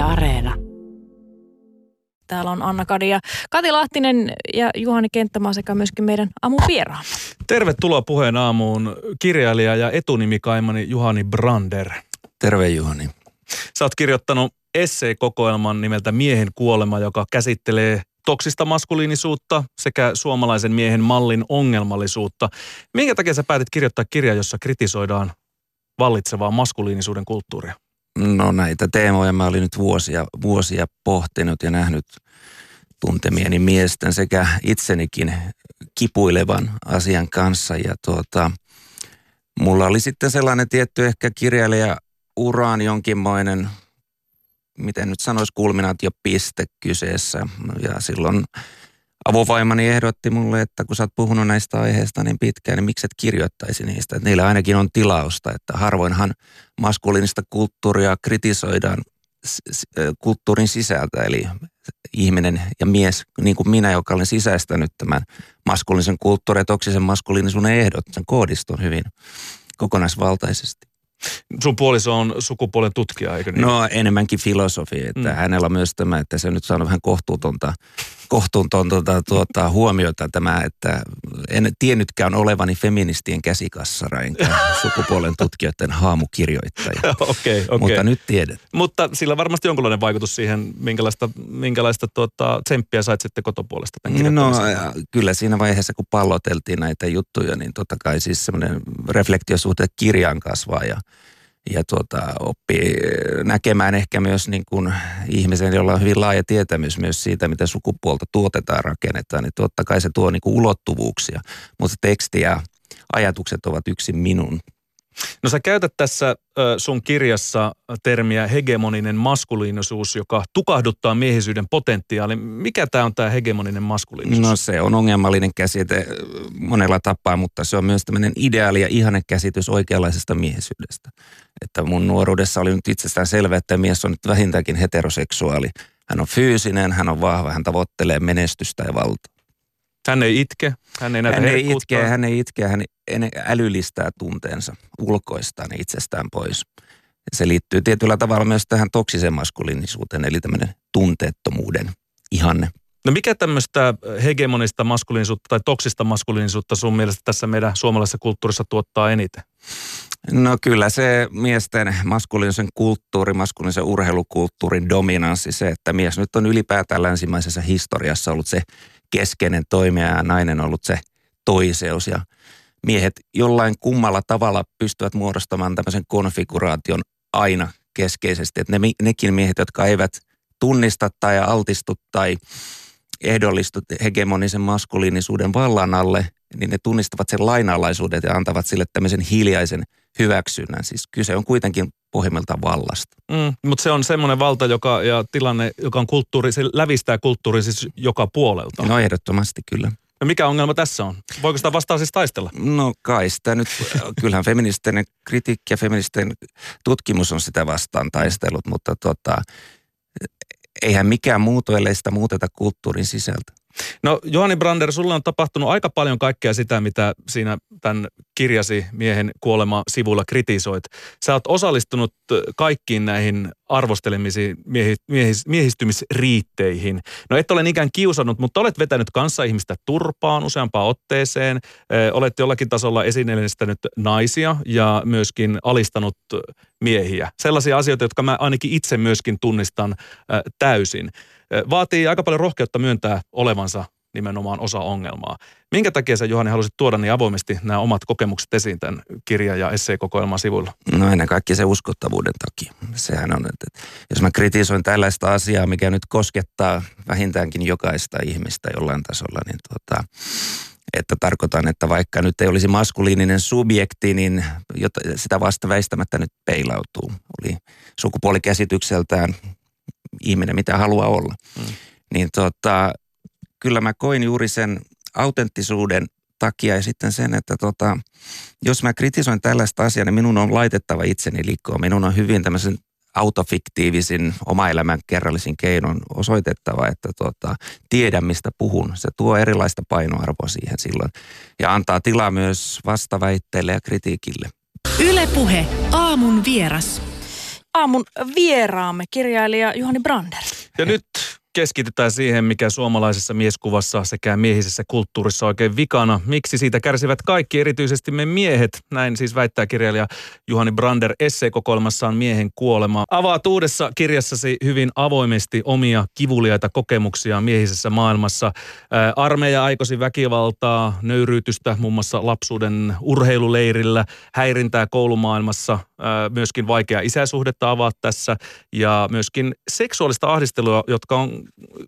Yle Areena. Täällä on Anna Kadi ja Kati Lahtinen ja Juhani Kenttämaa sekä myöskin meidän aamun vieraamme. Tervetuloa puheen aamuun kirjailija ja etunimikaimani Juhani Brander. Terve Juhani. Sä oot kirjoittanut esseekokoelman nimeltä Miehen kuolema, joka käsittelee toksista maskuliinisuutta sekä suomalaisen miehen mallin ongelmallisuutta. Minkä takia sä päätit kirjoittaa kirja, jossa kritisoidaan vallitsevaa maskuliinisuuden kulttuuria? No näitä teemoja mä olin nyt vuosia, vuosia pohtinut ja nähnyt tuntemieni miesten sekä itsenikin kipuilevan asian kanssa. Ja tuota, mulla oli sitten sellainen tietty ehkä kirjailija uraan jonkinmoinen, miten nyt sanoisi, kulminaatiopiste kyseessä. Ja silloin avovaimani ehdotti mulle, että kun sä oot puhunut näistä aiheista niin pitkään, niin miksi et kirjoittaisi niistä. Että niillä ainakin on tilausta, että harvoinhan maskuliinista kulttuuria kritisoidaan kulttuurin sisältä, eli ihminen ja mies, niin kuin minä, joka olen sisäistänyt tämän maskuliinisen kulttuurin ja toksisen maskuliinisuuden ehdot, sen koodiston hyvin kokonaisvaltaisesti. Sun puoliso on sukupuolen tutkija, eikö niin? No enemmänkin filosofi, että mm. hänellä on myös tämä, että se nyt saanut vähän kohtuutonta, kohtuutonta tuota, huomiota tämä, että en tiennytkään olevani feministien käsikassara, enkä sukupuolen tutkijoiden haamukirjoittaja. Okay, okay. Mutta nyt tiedät. Mutta sillä varmasti jonkinlainen vaikutus siihen, minkälaista, minkälaista tuota, tsemppiä sait sitten kotopuolesta No kyllä siinä vaiheessa, kun palloteltiin näitä juttuja, niin totta kai siis semmoinen reflektiosuhte kirjaan kasvaa ja ja tuota, oppii näkemään ehkä myös niin kuin ihmisen, jolla on hyvin laaja tietämys myös siitä, miten sukupuolta tuotetaan rakennetaan. Niin totta kai se tuo niin kuin ulottuvuuksia, mutta teksti ja ajatukset ovat yksin minun No sä käytät tässä sun kirjassa termiä hegemoninen maskuliinisuus, joka tukahduttaa miehisyyden potentiaali. Mikä tämä on tämä hegemoninen maskuliinisuus? No se on ongelmallinen käsite monella tapaa, mutta se on myös tämmöinen ideaali ja ihane käsitys oikeanlaisesta miehisyydestä. Että mun nuoruudessa oli nyt itsestään selvä, että mies on nyt vähintäänkin heteroseksuaali. Hän on fyysinen, hän on vahva, hän tavoittelee menestystä ja valtaa. Hän ei itke, hän ei näytä hän ei itke, hän ei itke, hän älylistää tunteensa, ulkoistaa ne itsestään pois. Se liittyy tietyllä tavalla myös tähän toksiseen maskuliinisuuteen, eli tämmöinen tunteettomuuden ihanne. No mikä tämmöistä hegemonista maskuliinisuutta tai toksista maskuliinisuutta sun mielestä tässä meidän suomalaisessa kulttuurissa tuottaa eniten? No kyllä se miesten maskuliinisen kulttuuri, maskuliinisen urheilukulttuurin dominanssi, se, että mies nyt on ylipäätään länsimaisessa historiassa ollut se keskeinen toimija ja nainen on ollut se toiseus ja miehet jollain kummalla tavalla pystyvät muodostamaan tämmöisen konfiguraation aina keskeisesti. Että ne, nekin miehet, jotka eivät tunnista tai altistu tai ehdollistu hegemonisen maskuliinisuuden vallan alle, niin ne tunnistavat sen lainalaisuuden ja antavat sille tämmöisen hiljaisen hyväksynnän. Siis kyse on kuitenkin pohjimmiltaan vallasta. Mm, mutta se on semmoinen valta joka, ja tilanne, joka on kulttuuri, se lävistää kulttuuri siis joka puolelta. No ehdottomasti kyllä. No mikä ongelma tässä on? Voiko sitä vastaan siis taistella? No kai sitä nyt, kyllähän feministinen kritiikki ja feministinen tutkimus on sitä vastaan taistellut, mutta tota, eihän mikään muutu, ellei sitä muuteta kulttuurin sisältä. No Johanni Brander, sulla on tapahtunut aika paljon kaikkea sitä, mitä siinä tämän kirjasi miehen kuolema sivulla kritisoit. Sä oot osallistunut kaikkiin näihin arvostelemisiin miehi, miehis, miehistymisriitteihin. No et ole niinkään kiusannut, mutta olet vetänyt kanssa ihmistä turpaan useampaan otteeseen. Olet jollakin tasolla esineellistänyt naisia ja myöskin alistanut miehiä. Sellaisia asioita, jotka mä ainakin itse myöskin tunnistan täysin. Vaatii aika paljon rohkeutta myöntää olevansa nimenomaan osa ongelmaa. Minkä takia sä Juhani halusit tuoda niin avoimesti nämä omat kokemukset esiin tämän kirja- ja esseekokoelman sivuilla? No ennen kaikkea se uskottavuuden takia. Sehän on, että jos mä kritisoin tällaista asiaa, mikä nyt koskettaa vähintäänkin jokaista ihmistä jollain tasolla, niin tuota, että tarkoitan, että vaikka nyt ei olisi maskuliininen subjekti, niin sitä vasta väistämättä nyt peilautuu. Oli sukupuolikäsitykseltään ihminen, mitä haluaa olla. Mm. Niin tota, kyllä mä koin juuri sen autenttisuuden takia ja sitten sen, että tota, jos mä kritisoin tällaista asiaa, niin minun on laitettava itseni liikkoon. Minun on hyvin tämmöisen autofiktiivisin, oma elämän kerrallisin keinon osoitettava, että tota, tiedän mistä puhun. Se tuo erilaista painoarvoa siihen silloin ja antaa tilaa myös vastaväitteille ja kritiikille. Ylepuhe aamun vieras. Aamun vieraamme, kirjailija Juhani Brander. Ja nyt keskitytään siihen, mikä suomalaisessa mieskuvassa sekä miehisessä kulttuurissa oikein vikana. Miksi siitä kärsivät kaikki, erityisesti me miehet? Näin siis väittää kirjailija Juhani Brander esseekokoelmassaan Miehen kuolema. Avaat uudessa kirjassasi hyvin avoimesti omia kivuliaita kokemuksia miehisessä maailmassa. Ää, armeija aikosi väkivaltaa, nöyryytystä muun muassa lapsuuden urheiluleirillä, häirintää koulumaailmassa, ää, myöskin vaikea isäsuhdetta avaat tässä ja myöskin seksuaalista ahdistelua, jotka on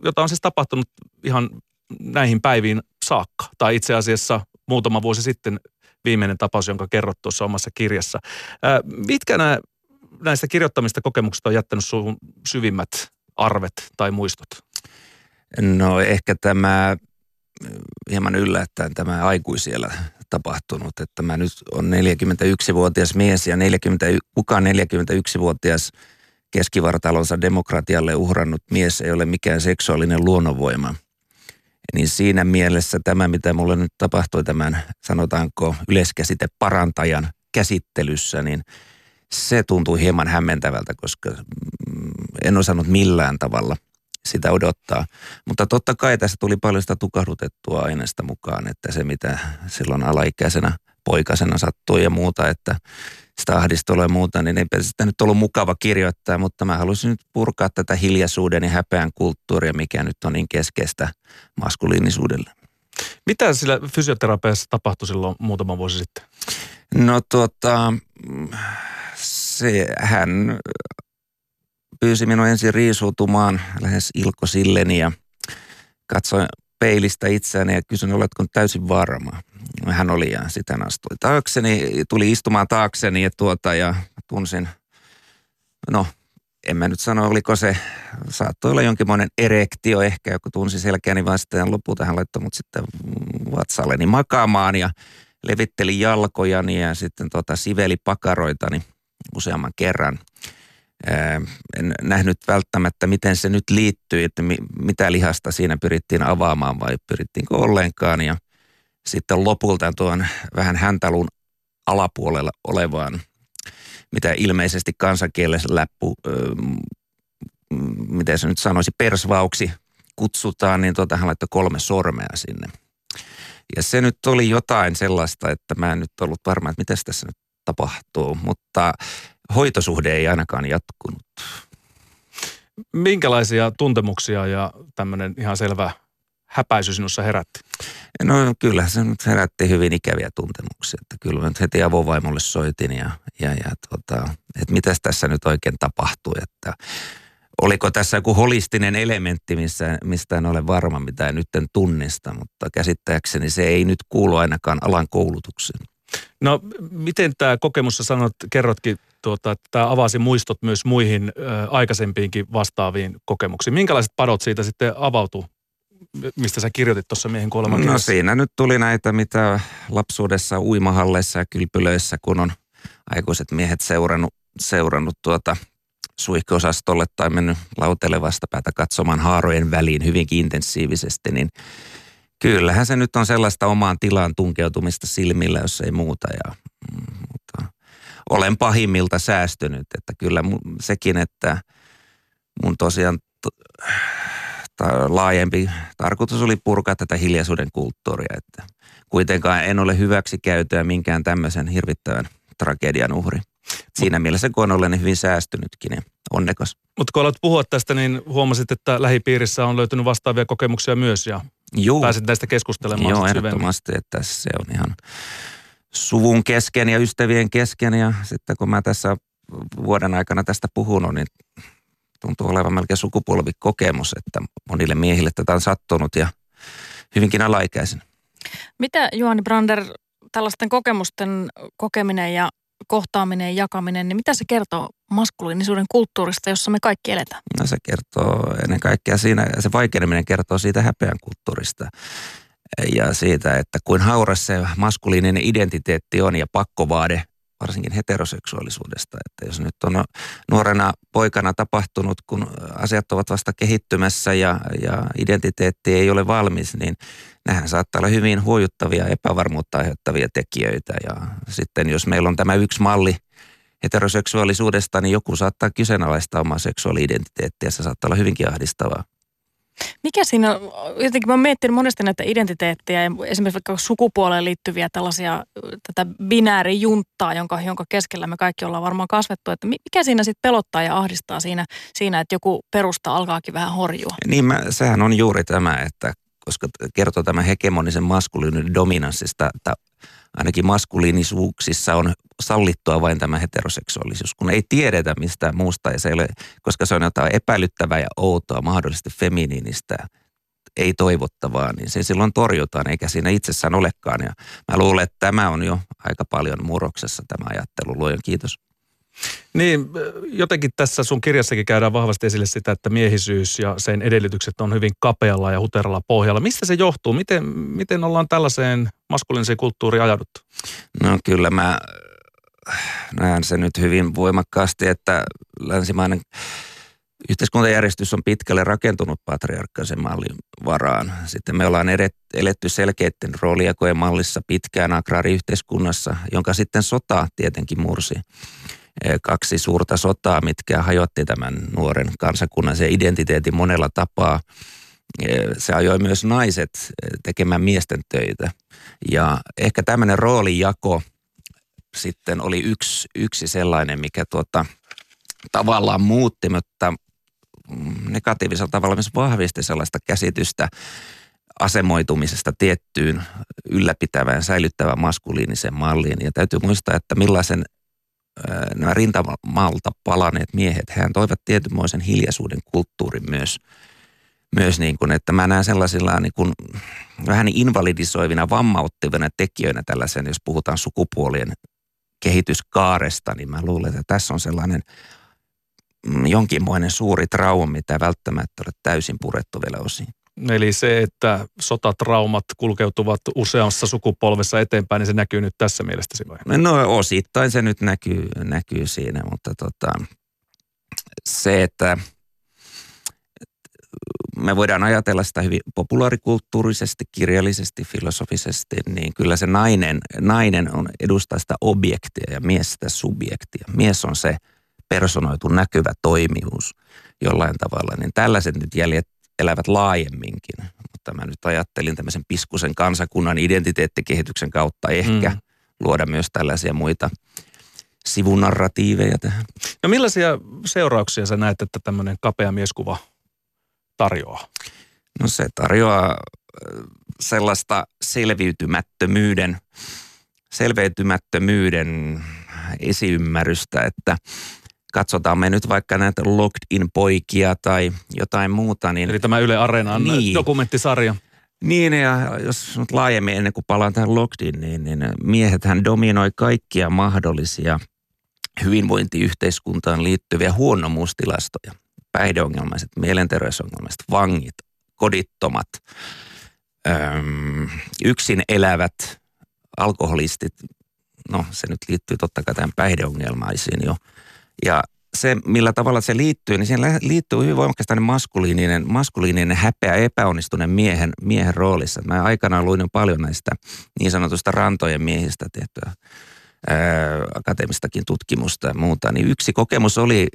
jota on siis tapahtunut ihan näihin päiviin saakka. Tai itse asiassa muutama vuosi sitten viimeinen tapaus, jonka kerrot tuossa omassa kirjassa. Ää, mitkä nämä, näistä kirjoittamista kokemuksista on jättänyt sinun syvimmät arvet tai muistot? No ehkä tämä hieman yllättäen tämä aikuisiellä tapahtunut, että mä nyt on 41-vuotias mies ja 40, kukaan 41-vuotias keskivartalonsa demokratialle uhrannut mies ei ole mikään seksuaalinen luonnonvoima. Niin siinä mielessä tämä, mitä mulle nyt tapahtui tämän, sanotaanko, yleiskäsite parantajan käsittelyssä, niin se tuntui hieman hämmentävältä, koska mm, en osannut millään tavalla sitä odottaa. Mutta totta kai tässä tuli paljon sitä tukahdutettua aineesta mukaan, että se mitä silloin alaikäisenä poikasena sattui ja muuta, että sitä ahdistelua ja muuta, niin ei sitä nyt ollut mukava kirjoittaa, mutta mä haluaisin nyt purkaa tätä hiljaisuuden ja häpeän kulttuuria, mikä nyt on niin keskeistä maskuliinisuudelle. Mitä sillä fysioterapiassa tapahtui silloin muutama vuosi sitten? No tuota, se, hän pyysi minua ensin riisuutumaan lähes Ilko Silleni ja katsoin peilistä itseäni ja kysyin, oletko täysin varma. Hän oli ja sitten astui taakseni, tuli istumaan taakseni ja, tuota, ja tunsin, no en mä nyt sano, oliko se, saattoi olla jonkinlainen erektio ehkä, joku tunsi selkeäni vastaan. Lopulta hän laittoi mut sitten vatsalleni makaamaan ja levitteli jalkojani ja sitten tota, siveli pakaroitani useamman kerran – en nähnyt välttämättä, miten se nyt liittyy, että mitä lihasta siinä pyrittiin avaamaan vai pyrittiinkö ollenkaan. Ja sitten lopulta tuon vähän häntäluun alapuolella olevaan, mitä ilmeisesti kansankielessä läppu, miten se nyt sanoisi, persvauksi kutsutaan, niin tuota, hän laittoi kolme sormea sinne. Ja se nyt oli jotain sellaista, että mä en nyt ollut varma, että mitä tässä nyt tapahtuu, mutta hoitosuhde ei ainakaan jatkunut. Minkälaisia tuntemuksia ja tämmöinen ihan selvä häpäisy sinussa herätti? No kyllä se nyt herätti hyvin ikäviä tuntemuksia. Että kyllä mä nyt heti avovaimolle soitin ja, ja, ja tota, että mitäs tässä nyt oikein tapahtui. Että oliko tässä joku holistinen elementti, missä, mistä en ole varma, mitä en nyt en tunnista, mutta käsittääkseni se ei nyt kuulu ainakaan alan koulutukseen. No miten tämä kokemus, sä sanot, kerrotkin, tuota, että tämä avasi muistot myös muihin ö, aikaisempiinkin vastaaviin kokemuksiin. Minkälaiset padot siitä sitten avautuu, mistä sä kirjoitit tuossa miehen kuoleman No siinä nyt tuli näitä, mitä lapsuudessa uimahalleissa ja kylpylöissä, kun on aikuiset miehet seurannut, seurannut tuota suihkeosastolle tai mennyt lautelle vastapäätä katsomaan haarojen väliin hyvinkin intensiivisesti, niin – Kyllähän se nyt on sellaista omaan tilaan tunkeutumista silmillä, jos ei muuta. Ja, mm, mutta olen pahimmilta säästynyt, että kyllä sekin, että mun tosiaan laajempi tarkoitus oli purkaa tätä hiljaisuuden kulttuuria, että kuitenkaan en ole hyväksi käytöä minkään tämmöisen hirvittävän tragedian uhri. Siinä mielessä, kun olen hyvin säästynytkin niin onnekas. Mutta kun aloit puhua tästä, niin huomasit, että lähipiirissä on löytynyt vastaavia kokemuksia myös ja Juu. pääsit näistä keskustelemaan Joo, ehdottomasti, että se on ihan suvun kesken ja ystävien kesken ja sitten kun mä tässä vuoden aikana tästä puhunut, niin tuntuu olevan melkein sukupolvikokemus, että monille miehille tätä on sattunut ja hyvinkin alaikäisenä. Mitä Juhani Brander, tällaisten kokemusten kokeminen ja kohtaaminen ja jakaminen, niin mitä se kertoo maskuliinisuuden kulttuurista, jossa me kaikki eletään? No se kertoo ennen kaikkea siinä, se vaikeneminen kertoo siitä häpeän kulttuurista ja siitä, että kuin hauras se maskuliininen identiteetti on ja pakkovaade varsinkin heteroseksuaalisuudesta. Että jos nyt on nuorena poikana tapahtunut, kun asiat ovat vasta kehittymässä ja, ja identiteetti ei ole valmis, niin nehän saattaa olla hyvin huojuttavia epävarmuutta aiheuttavia tekijöitä. Ja sitten jos meillä on tämä yksi malli heteroseksuaalisuudesta, niin joku saattaa kyseenalaistaa omaa seksuaali-identiteettiä. Se saattaa olla hyvinkin ahdistavaa. Mikä siinä, jotenkin mä oon miettinyt monesti näitä identiteettejä ja esimerkiksi vaikka sukupuoleen liittyviä tällaisia, tätä binäärijunttaa, jonka, jonka keskellä me kaikki ollaan varmaan kasvettu. Että mikä siinä sitten pelottaa ja ahdistaa siinä, siinä, että joku perusta alkaakin vähän horjua? Niin mä, sehän on juuri tämä, että koska kertoo tämän hegemonisen maskuliinin dominanssista, ainakin maskuliinisuuksissa on sallittua vain tämä heteroseksuaalisuus, kun ei tiedetä mistään muusta ja se ei ole, koska se on jotain epäilyttävää ja outoa, mahdollisesti feminiinistä, ei toivottavaa, niin se silloin torjutaan, eikä siinä itsessään olekaan. Ja mä luulen, että tämä on jo aika paljon murroksessa tämä ajattelu. Luojan kiitos. Niin, jotenkin tässä sun kirjassakin käydään vahvasti esille sitä, että miehisyys ja sen edellytykset on hyvin kapealla ja huteralla pohjalla. Mistä se johtuu? Miten, miten ollaan tällaiseen maskuliiniseen kulttuuriin ajauduttu? No kyllä mä näen sen nyt hyvin voimakkaasti, että länsimainen yhteiskuntajärjestys on pitkälle rakentunut patriarkkaisen mallin varaan. Sitten me ollaan edet, eletty selkeiden roolijakojen mallissa pitkään agraariyhteiskunnassa, jonka sitten sota tietenkin mursi. Eh, kaksi suurta sotaa, mitkä hajotti tämän nuoren kansakunnan se identiteetin monella tapaa. Eh, se ajoi myös naiset eh, tekemään miesten töitä. Ja ehkä tämmöinen roolijako sitten oli yksi, yksi sellainen, mikä tuota, tavallaan muutti, mutta mm, negatiivisella tavalla myös vahvisti sellaista käsitystä asemoitumisesta tiettyyn ylläpitävään, säilyttävään maskuliiniseen malliin. Ja täytyy muistaa, että millaisen nämä rintamalta palaneet miehet, hän toivat tietynmoisen hiljaisuuden kulttuurin myös, myös niin kuin, että mä näen sellaisilla niin kuin, vähän invalidisoivina, vammauttavina tekijöinä tällaisen, jos puhutaan sukupuolien kehityskaaresta, niin mä luulen, että tässä on sellainen jonkinmoinen suuri trauma, mitä välttämättä ole täysin purettu vielä osiin. Eli se, että sotatraumat kulkeutuvat useassa sukupolvessa eteenpäin, niin se näkyy nyt tässä mielestäsi vai? No osittain se nyt näkyy, näkyy siinä, mutta tota, se, että me voidaan ajatella sitä hyvin populaarikulttuurisesti, kirjallisesti, filosofisesti, niin kyllä se nainen, nainen on edustaa sitä objektia ja mies sitä subjektia. Mies on se personoitu näkyvä toimijuus jollain tavalla, niin tällaiset nyt jäljet elävät laajemminkin. Mutta mä nyt ajattelin tämmöisen piskusen kansakunnan identiteettikehityksen kautta ehkä mm. luoda myös tällaisia muita sivunarratiiveja tähän. No millaisia seurauksia sä näet, että tämmöinen kapea mieskuva tarjoaa? No se tarjoaa sellaista selviytymättömyyden, selviytymättömyyden esiymmärrystä, että – katsotaan me nyt vaikka näitä Locked In-poikia tai jotain muuta. Niin, Eli tämä Yle Areenan niin, dokumenttisarja. Niin, ja jos nyt laajemmin ennen kuin palaan tähän Locked In, niin, niin miehethän dominoi kaikkia mahdollisia hyvinvointiyhteiskuntaan liittyviä huonomuustilastoja. Päihdeongelmaiset, mielenterveysongelmaiset, vangit, kodittomat, öm, yksin elävät, alkoholistit, no se nyt liittyy totta kai tähän päihdeongelmaisiin jo – ja se, millä tavalla se liittyy, niin siihen liittyy hyvin voimakkaasti maskuliininen, maskuliininen häpeä epäonnistuneen miehen, miehen roolissa. Mä aikanaan luin paljon näistä niin sanotusta rantojen miehistä tehtyä ää, akateemistakin tutkimusta ja muuta. Niin yksi kokemus oli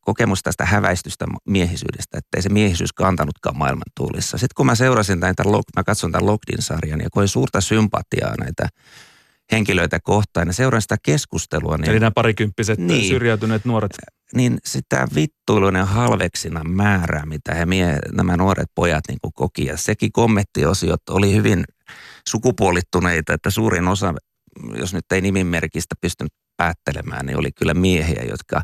kokemus tästä häväistystä miehisyydestä, että ei se miehisyys kantanutkaan maailman tuulissa. Sitten kun mä seurasin näitä, mä katson tämän Lockdin-sarjan ja koin suurta sympatiaa näitä henkilöitä kohtaan ja seuraan sitä keskustelua. Niin, Eli nämä parikymppiset niin, syrjäytyneet nuoret. Niin sitä vittuiluinen halveksina määrää, mitä he mie, nämä nuoret pojat niin koki. Ja sekin kommenttiosiot oli hyvin sukupuolittuneita, että suurin osa, jos nyt ei nimimerkistä pystynyt päättelemään, niin oli kyllä miehiä, jotka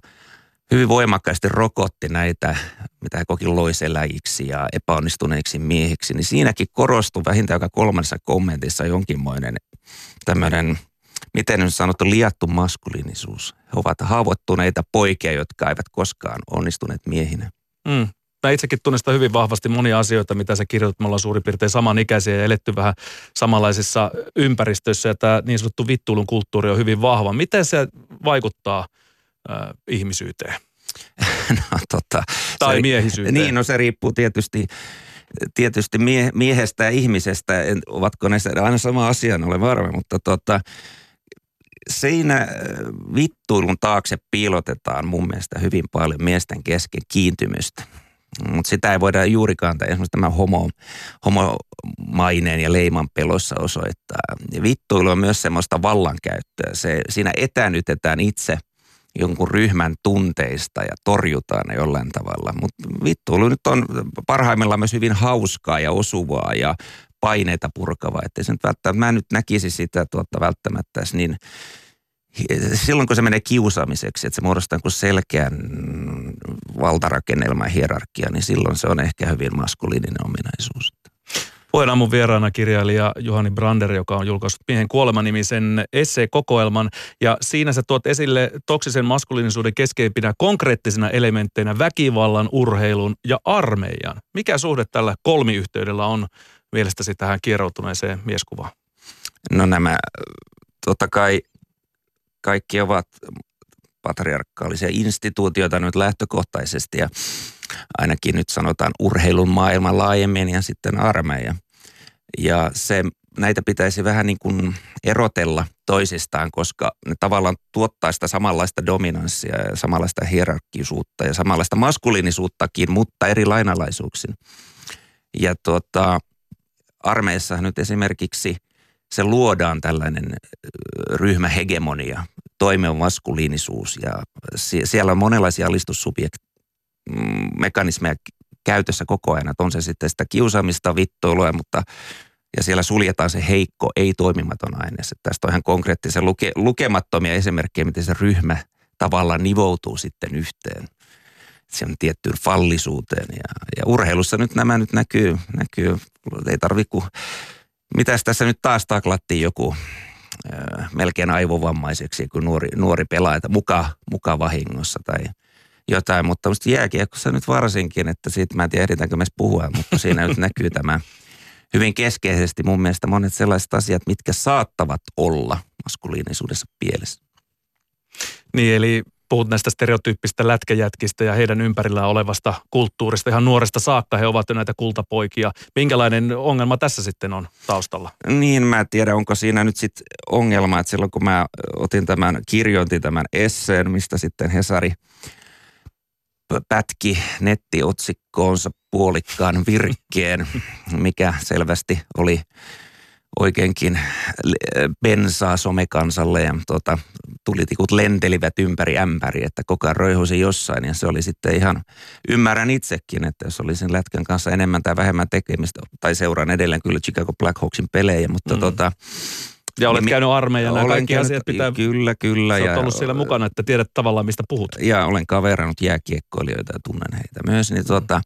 hyvin voimakkaasti rokotti näitä, mitä he koki loiseläjiksi ja epäonnistuneiksi miehiksi, niin siinäkin korostui vähintään joka kolmannessa kommentissa jonkinmoinen tämmöinen, miten nyt sanottu, liattu maskuliinisuus. He ovat haavoittuneita poikia, jotka eivät koskaan onnistuneet miehinä. Mm. Mä itsekin tunnistan hyvin vahvasti monia asioita, mitä sä kirjoitat. Me ollaan suurin piirtein samanikäisiä ja eletty vähän samanlaisissa ympäristöissä ja tämä niin sanottu vittuulun kulttuuri on hyvin vahva. Miten se vaikuttaa äh, ihmisyyteen? no, tota, tai se, miehisyyteen. Niin, no se riippuu tietysti tietysti mie, miehestä ja ihmisestä, en, ovatko ne aina sama asia, en ole varma, mutta tota, siinä äh, vittuilun taakse piilotetaan mun mielestä hyvin paljon miesten kesken kiintymystä. Mutta sitä ei voida juurikaan tai esimerkiksi tämä homo, homomaineen ja leiman pelossa osoittaa. Ja vittuilu on myös semmoista vallankäyttöä. Se, siinä etänytetään itse jonkun ryhmän tunteista ja torjutaan ne jollain tavalla. Mutta vittuilu nyt on parhaimmillaan myös hyvin hauskaa ja osuvaa ja paineita purkavaa. Että se nyt välttämättä, mä en nyt näkisi sitä tuota välttämättä niin silloin kun se menee kiusaamiseksi, että se muodostaa kuin selkeän valtarakennelman hierarkia, niin silloin se on ehkä hyvin maskuliininen ominaisuus. Puheen mun vieraana kirjailija Juhani Brander, joka on julkaissut Miehen kuolemanimisen esseekokoelman. Ja siinä sä tuot esille toksisen maskuliinisuuden keskeimpinä konkreettisina elementteinä väkivallan, urheilun ja armeijan. Mikä suhde tällä kolmiyhteydellä on mielestäsi tähän kieroutuneeseen mieskuvaan? No nämä totta kai kaikki ovat patriarkaalisia instituutioita nyt lähtökohtaisesti ja ainakin nyt sanotaan urheilun maailman laajemmin ja sitten armeija. Ja se, näitä pitäisi vähän niin kuin erotella toisistaan, koska ne tavallaan tuottaa sitä samanlaista dominanssia ja samanlaista hierarkisuutta ja samanlaista maskuliinisuuttakin, mutta eri lainalaisuuksin. Ja tuota, armeissa nyt esimerkiksi – se luodaan tällainen ryhmähegemonia, toimiva maskuliinisuus ja siellä on monenlaisia alistussubiektimekanismeja käytössä koko ajan, että on se sitten sitä kiusaamista, vittuilua, mutta ja siellä suljetaan se heikko, ei toimimaton aine. Tästä on ihan konkreettisia luke, lukemattomia esimerkkejä, miten se ryhmä tavallaan nivoutuu sitten yhteen siihen tiettyyn fallisuuteen. Ja, ja urheilussa nyt nämä nyt näkyy, näkyy ei tarvitse kuin mitäs tässä nyt taas taklattiin joku äh, melkein aivovammaiseksi, kun nuori, nuori pelaa, että muka, muka vahingossa tai jotain. Mutta musta jääkiekossa nyt varsinkin, että siitä mä en tiedä ehditäänkö me puhua, mutta siinä nyt näkyy tämä hyvin keskeisesti mun mielestä monet sellaiset asiat, mitkä saattavat olla maskuliinisuudessa pielessä. Niin, eli puhut näistä stereotyyppistä lätkäjätkistä ja heidän ympärillään olevasta kulttuurista. Ihan nuoresta saakka he ovat jo näitä kultapoikia. Minkälainen ongelma tässä sitten on taustalla? Niin, mä en tiedä, onko siinä nyt sitten ongelma, että silloin kun mä otin tämän, kirjointin tämän esseen, mistä sitten Hesari pätki nettiotsikkoonsa puolikkaan virkkeen, mikä selvästi oli oikeinkin bensaa somekansalle ja tuota, tulitikut lentelivät ympäri ämpäri, että koko ajan roihuisi jossain ja se oli sitten ihan, ymmärrän itsekin, että jos olisin Lätkän kanssa enemmän tai vähemmän tekemistä, tai seuraan edelleen kyllä Chicago Blackhawksin pelejä, mutta mm. tota, ja olet niin, käynyt armeijan, nämä kaikki käynyt, asiat pitää... Kyllä, kyllä. Sä ja, ollut siellä mukana, että tiedät tavallaan, mistä puhut. Ja olen kaverannut jääkiekkoilijoita ja tunnen heitä myös. Niin, tuota,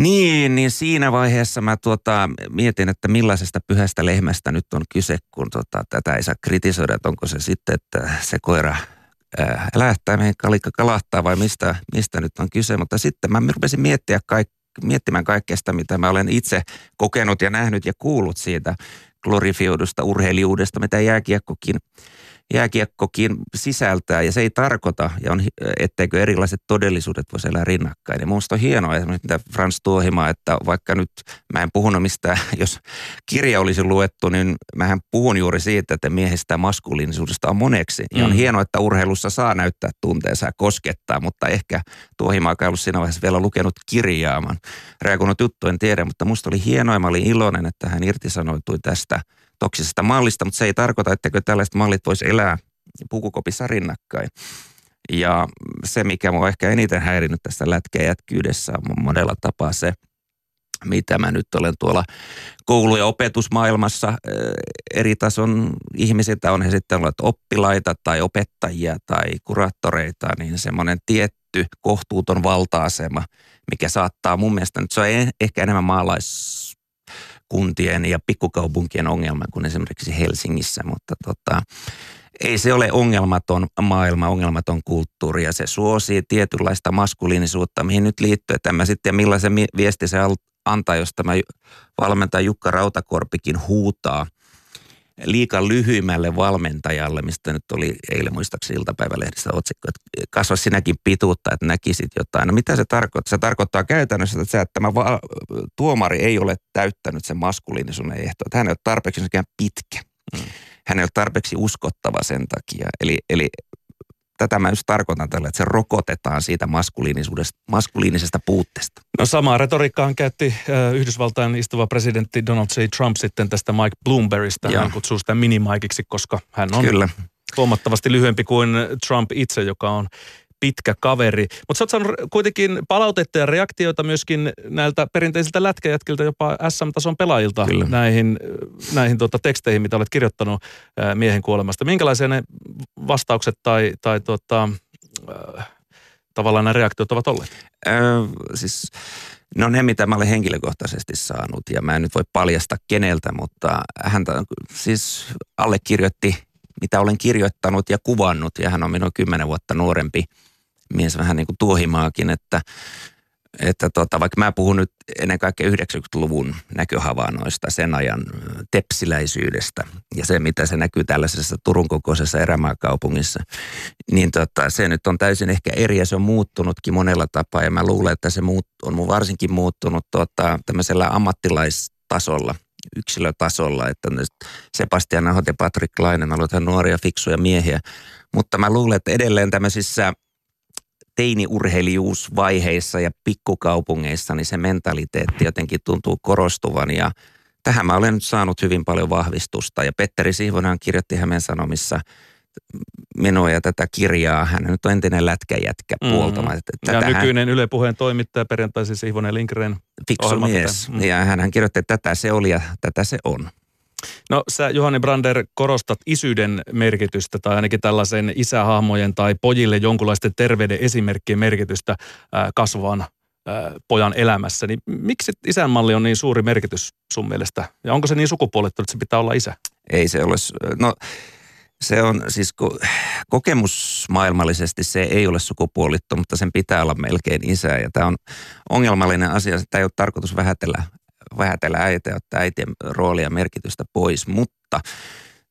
niin, niin siinä vaiheessa mä tuota, mietin, että millaisesta pyhästä lehmästä nyt on kyse, kun tuota, tätä ei saa kritisoida, että onko se sitten, että se koira ää, lähtää meidän kalikka kalahtaa vai mistä, mistä nyt on kyse. Mutta sitten mä rupesin miettiä kaik, miettimään kaikkea sitä, mitä mä olen itse kokenut ja nähnyt ja kuullut siitä glorifioidusta urheilijuudesta, mitä jääkiekkokin jääkiekkokin sisältää ja se ei tarkoita, ja on, etteikö erilaiset todellisuudet voisi elää rinnakkain. Ja minusta on hienoa esimerkiksi mitä Frans Tuohima, että vaikka nyt mä en puhunut mistään, jos kirja olisi luettu, niin mähän puhun juuri siitä, että miehestä maskuliinisuudesta on moneksi. Ja on mm. hienoa, että urheilussa saa näyttää tunteensa ja koskettaa, mutta ehkä Tuohima ei ollut siinä vaiheessa vielä lukenut kirjaa. Mä reagoinut juttu, en tiedä, mutta musta oli hienoa ja mä olin iloinen, että hän irtisanoitui tästä – toksisesta mallista, mutta se ei tarkoita, että tällaiset mallit voisi elää pukukopissa rinnakkain. Ja se, mikä mua ehkä eniten häirinyt tässä lätkäjätkyydessä on monella tapaa se, mitä mä nyt olen tuolla koulu- ja opetusmaailmassa eh, eri tason ihmisiltä, on he sitten olleet oppilaita tai opettajia tai kuraattoreita, niin semmoinen tietty kohtuuton valta-asema, mikä saattaa mun mielestä, nyt se on ehkä enemmän maalais kuntien ja pikkukaupunkien ongelma kuin esimerkiksi Helsingissä, mutta tota, ei se ole ongelmaton maailma, ongelmaton kulttuuri ja se suosii tietynlaista maskuliinisuutta, mihin nyt liittyy. Tämä sitten millaisen viesti se antaa, jos tämä valmentaja Jukka Rautakorpikin huutaa – liikan lyhyimmälle valmentajalle, mistä nyt oli eilen muistaakseni iltapäivälehdistä otsikko, että kasva sinäkin pituutta, että näkisit jotain. No mitä se tarkoittaa? Se tarkoittaa käytännössä, että, se, että tämä va- tuomari ei ole täyttänyt sen maskuliinisuuden ehtoa, että hän ei ole tarpeeksi pitkä. Mm. hän ei ole tarpeeksi uskottava sen takia. Eli, eli tätä mä just tarkoitan tällä, että se rokotetaan siitä maskuliinisuudesta, maskuliinisesta puutteesta. No samaa retoriikkaan käytti äh, Yhdysvaltain istuva presidentti Donald J. Trump sitten tästä Mike Bloombergista. Joo. Hän kutsuu sitä mini-Mikeiksi, koska hän on Kyllä. huomattavasti lyhyempi kuin Trump itse, joka on pitkä kaveri. Mutta sä oot saanut kuitenkin palautetta ja reaktioita myöskin näiltä perinteisiltä lätkäjätkiltä, jopa SM-tason pelaajilta Kyllä. näihin, näihin tuota teksteihin, mitä olet kirjoittanut miehen kuolemasta. Minkälaisia ne vastaukset tai, tai tuota, äh, tavallaan nämä reaktiot ovat olleet? Öö, siis, no ne, mitä mä olen henkilökohtaisesti saanut, ja mä en nyt voi paljasta keneltä, mutta hän siis allekirjoitti, mitä olen kirjoittanut ja kuvannut, ja hän on minun kymmenen vuotta nuorempi – mies vähän niin kuin tuohimaakin, että, että tota, vaikka mä puhun nyt ennen kaikkea 90-luvun näköhavainnoista, sen ajan tepsiläisyydestä ja se, mitä se näkyy tällaisessa Turun kokoisessa erämaakaupungissa, niin tota, se nyt on täysin ehkä eri ja se on muuttunutkin monella tapaa ja mä luulen, että se muut, on varsinkin muuttunut tota, tämmöisellä ammattilaistasolla – yksilötasolla, että Sebastian Ahot ja Patrick Lainen ovat nuoria fiksuja miehiä. Mutta mä luulen, että edelleen tämmöisissä teiniurheilijuusvaiheissa ja pikkukaupungeissa, niin se mentaliteetti jotenkin tuntuu korostuvan ja tähän mä olen nyt saanut hyvin paljon vahvistusta. Ja Petteri Sihvonen kirjoitti Hämeen Sanomissa minua ja tätä kirjaa. Hän nyt on entinen lätkäjätkä mm-hmm. puoltama. Että ja nykyinen Yle Puheen toimittaja perjantaisin Sihvonen Lindgren. Fiksu mies. Mm. Ja hän kirjoitti, että tätä se oli ja tätä se on. No sä Juhani Brander korostat isyyden merkitystä tai ainakin tällaisen isähahmojen tai pojille jonkunlaisten terveyden esimerkkien merkitystä ää, kasvavan ää, pojan elämässä. Niin miksi isänmalli on niin suuri merkitys sun mielestä? Ja onko se niin sukupuolittu, että se pitää olla isä? Ei se ole. No se on siis kokemusmaailmallisesti se ei ole sukupuolittu, mutta sen pitää olla melkein isä. Ja tämä on ongelmallinen asia. Tämä ei ole tarkoitus vähätellä vähätellä äitiä, ottaa äitien roolia ja merkitystä pois. Mutta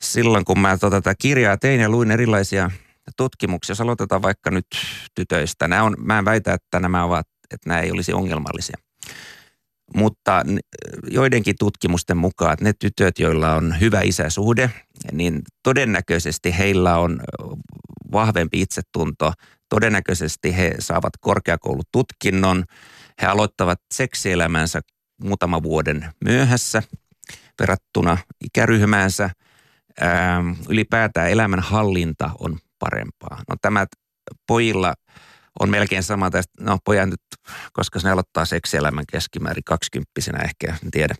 silloin kun mä tota, tätä kirjaa tein ja luin erilaisia tutkimuksia, jos aloitetaan vaikka nyt tytöistä, nämä on, mä en väitä, että nämä ovat, että nämä ei olisi ongelmallisia. Mutta joidenkin tutkimusten mukaan, että ne tytöt, joilla on hyvä isäsuhde, niin todennäköisesti heillä on vahvempi itsetunto. Todennäköisesti he saavat korkeakoulututkinnon, he aloittavat seksielämänsä muutama vuoden myöhässä verrattuna ikäryhmäänsä. Ähm, ylipäätään elämän hallinta on parempaa. No tämä pojilla on melkein sama tästä, no pojat nyt, koska ne aloittaa seksielämän keskimäärin kaksikymppisenä ehkä, en tiedä.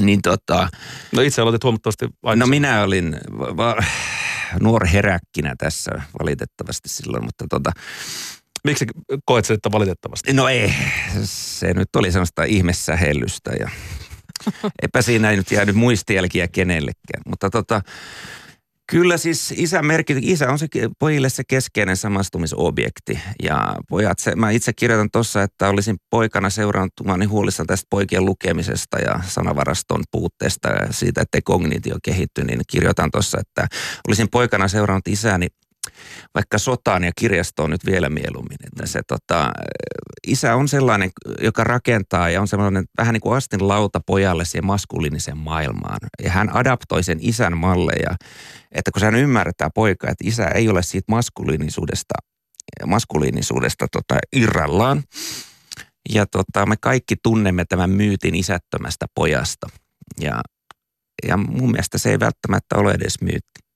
Niin tota, no itse aloitit huomattavasti aikaisemmin. No minä olin va, nuor heräkkinä tässä valitettavasti silloin, mutta tota, Miksi koet sen, että valitettavasti? No ei, se nyt oli sellaista ihmessähellystä ja eipä siinä ei nyt jäänyt muistijälkiä kenellekään. Mutta tota, Kyllä siis isä, merkit, isä on se, pojille se keskeinen samastumisobjekti. Ja pojat, se, mä itse kirjoitan tuossa, että olisin poikana seurannut, mä niin huolissaan tästä poikien lukemisesta ja sanavaraston puutteesta ja siitä, että kognitio kehittyy, niin kirjoitan tuossa, että olisin poikana seurannut isäni vaikka sotaan ja kirjastoon nyt vielä mieluummin. Että se, tota, isä on sellainen, joka rakentaa ja on sellainen vähän niin kuin astin lauta pojalle siihen maskuliiniseen maailmaan. Ja hän adaptoi sen isän malleja, että kun hän ymmärtää poika, että isä ei ole siitä maskuliinisuudesta, maskuliinisuudesta tota, irrallaan. Ja tota, me kaikki tunnemme tämän myytin isättömästä pojasta. Ja, ja mun mielestä se ei välttämättä ole edes myytti.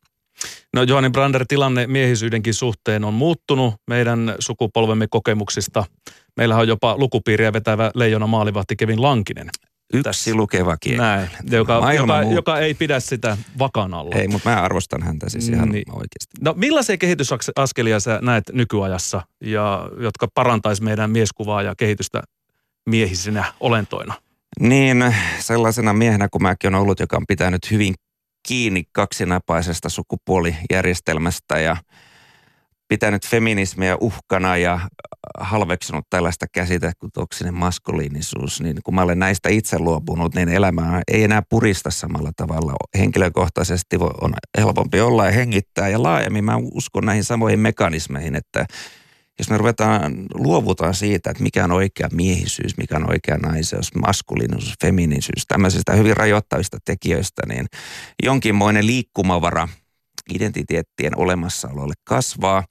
No Johanni Brander, tilanne miehisyydenkin suhteen on muuttunut meidän sukupolvemme kokemuksista. Meillä on jopa lukupiiriä vetävä leijona maalivahti Kevin Lankinen. Yksi tässä. lukeva kieli. Näin, joka, joka, joka, ei pidä sitä vakan alla. Ei, mutta mä arvostan häntä siis ihan niin. oikeasti. No millaisia kehitysaskelia sä näet nykyajassa, ja, jotka parantaisi meidän mieskuvaa ja kehitystä miehisinä olentoina? Niin, sellaisena miehenä kuin mäkin olen ollut, joka on pitänyt hyvin kiinni kaksinapaisesta sukupuolijärjestelmästä ja pitänyt feminismiä uhkana ja halveksunut tällaista käsitä kuin toksinen maskuliinisuus, niin kun mä olen näistä itse luopunut, niin elämää ei enää purista samalla tavalla. Henkilökohtaisesti on helpompi olla ja hengittää ja laajemmin mä uskon näihin samoihin mekanismeihin, että jos me ruvetaan, luovutaan siitä, että mikä on oikea miehisyys, mikä on oikea naiseus, maskuliinisuus, feminiinisyys, tämmöisistä hyvin rajoittavista tekijöistä, niin jonkinmoinen liikkumavara identiteettien olemassaololle kasvaa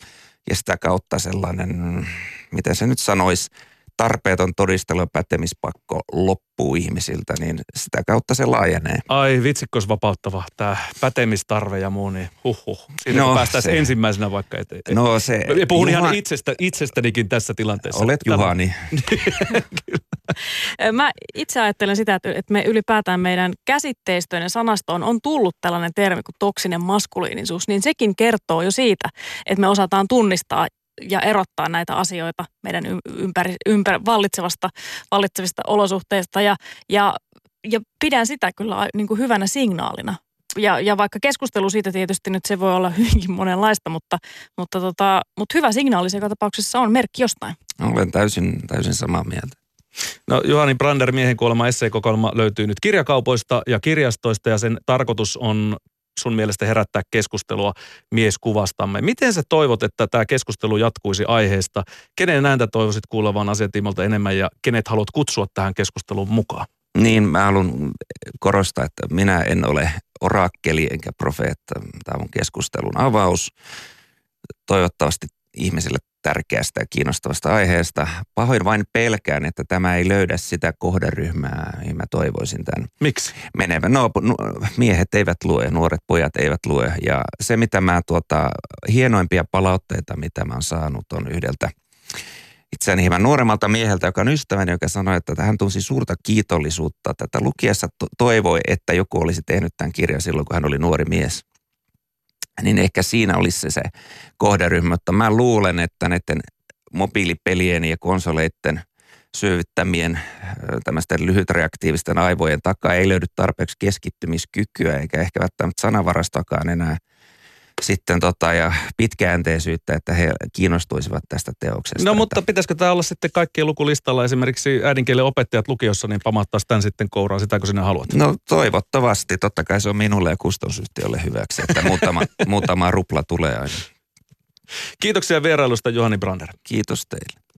ja sitä kautta sellainen, miten se nyt sanoisi, tarpeeton todistelu ja pätemispakko loppuu ihmisiltä, niin sitä kautta se laajenee. Ai vitsikkos vapauttava, tämä pätemistarve ja muu, niin huh. Siinä no, päästään se. ensimmäisenä vaikka eteen. No se. Ja puhun Juha... ihan itsestä, itsestänikin tässä tilanteessa. Olet Juhani. Mä itse ajattelen sitä, että me ylipäätään meidän käsitteistöinen sanastoon on tullut tällainen termi kuin toksinen maskuliinisuus, niin sekin kertoo jo siitä, että me osataan tunnistaa ja erottaa näitä asioita meidän ympäri, ympäri vallitsevasta, vallitsevista olosuhteista ja, ja, ja pidän sitä kyllä niin kuin hyvänä signaalina. Ja, ja vaikka keskustelu siitä tietysti nyt se voi olla hyvinkin monenlaista, mutta, mutta, tota, mutta hyvä signaali se tapauksessa on merkki jostain. Olen täysin, täysin samaa mieltä. No Juhani Brander, miehen kuolema esseekokoelma löytyy nyt kirjakaupoista ja kirjastoista ja sen tarkoitus on sun mielestä herättää keskustelua mieskuvastamme. Miten sä toivot, että tämä keskustelu jatkuisi aiheesta? Kenen ääntä toivoisit kuulevan asiatiimolta enemmän ja kenet haluat kutsua tähän keskusteluun mukaan? Niin, mä haluan korostaa, että minä en ole orakkeli enkä profeetta. Tämä on keskustelun avaus. Toivottavasti ihmisille tärkeästä ja kiinnostavasta aiheesta. Pahoin vain pelkään, että tämä ei löydä sitä kohderyhmää, mihin mä toivoisin tämän. Miksi? Menevän. No, miehet eivät lue, nuoret pojat eivät lue. Ja se, mitä mä tuota, hienoimpia palautteita, mitä mä oon saanut, on yhdeltä itseäni hieman nuoremmalta mieheltä, joka on ystäväni, joka sanoi, että hän tunsi suurta kiitollisuutta tätä lukiessa toivoi, että joku olisi tehnyt tämän kirjan silloin, kun hän oli nuori mies niin ehkä siinä olisi se, se kohderyhmä. Mutta mä luulen, että näiden mobiilipelien ja konsoleiden syövyttämien tämmöisten lyhytreaktiivisten aivojen takaa ei löydy tarpeeksi keskittymiskykyä eikä ehkä välttämättä sanavarastoakaan enää – sitten tota, ja pitkäänteisyyttä, että he kiinnostuisivat tästä teoksesta. No mutta pitäisikö tämä olla sitten kaikkien lukulistalla esimerkiksi äidinkielen opettajat lukiossa, niin pamattaisi tämän sitten kouraan, sitä kun sinä haluat? No toivottavasti, totta kai se on minulle ja kustannusyhtiölle hyväksi, että muutama, muutama rupla tulee aina. Kiitoksia vierailusta Juhani Brander. Kiitos teille.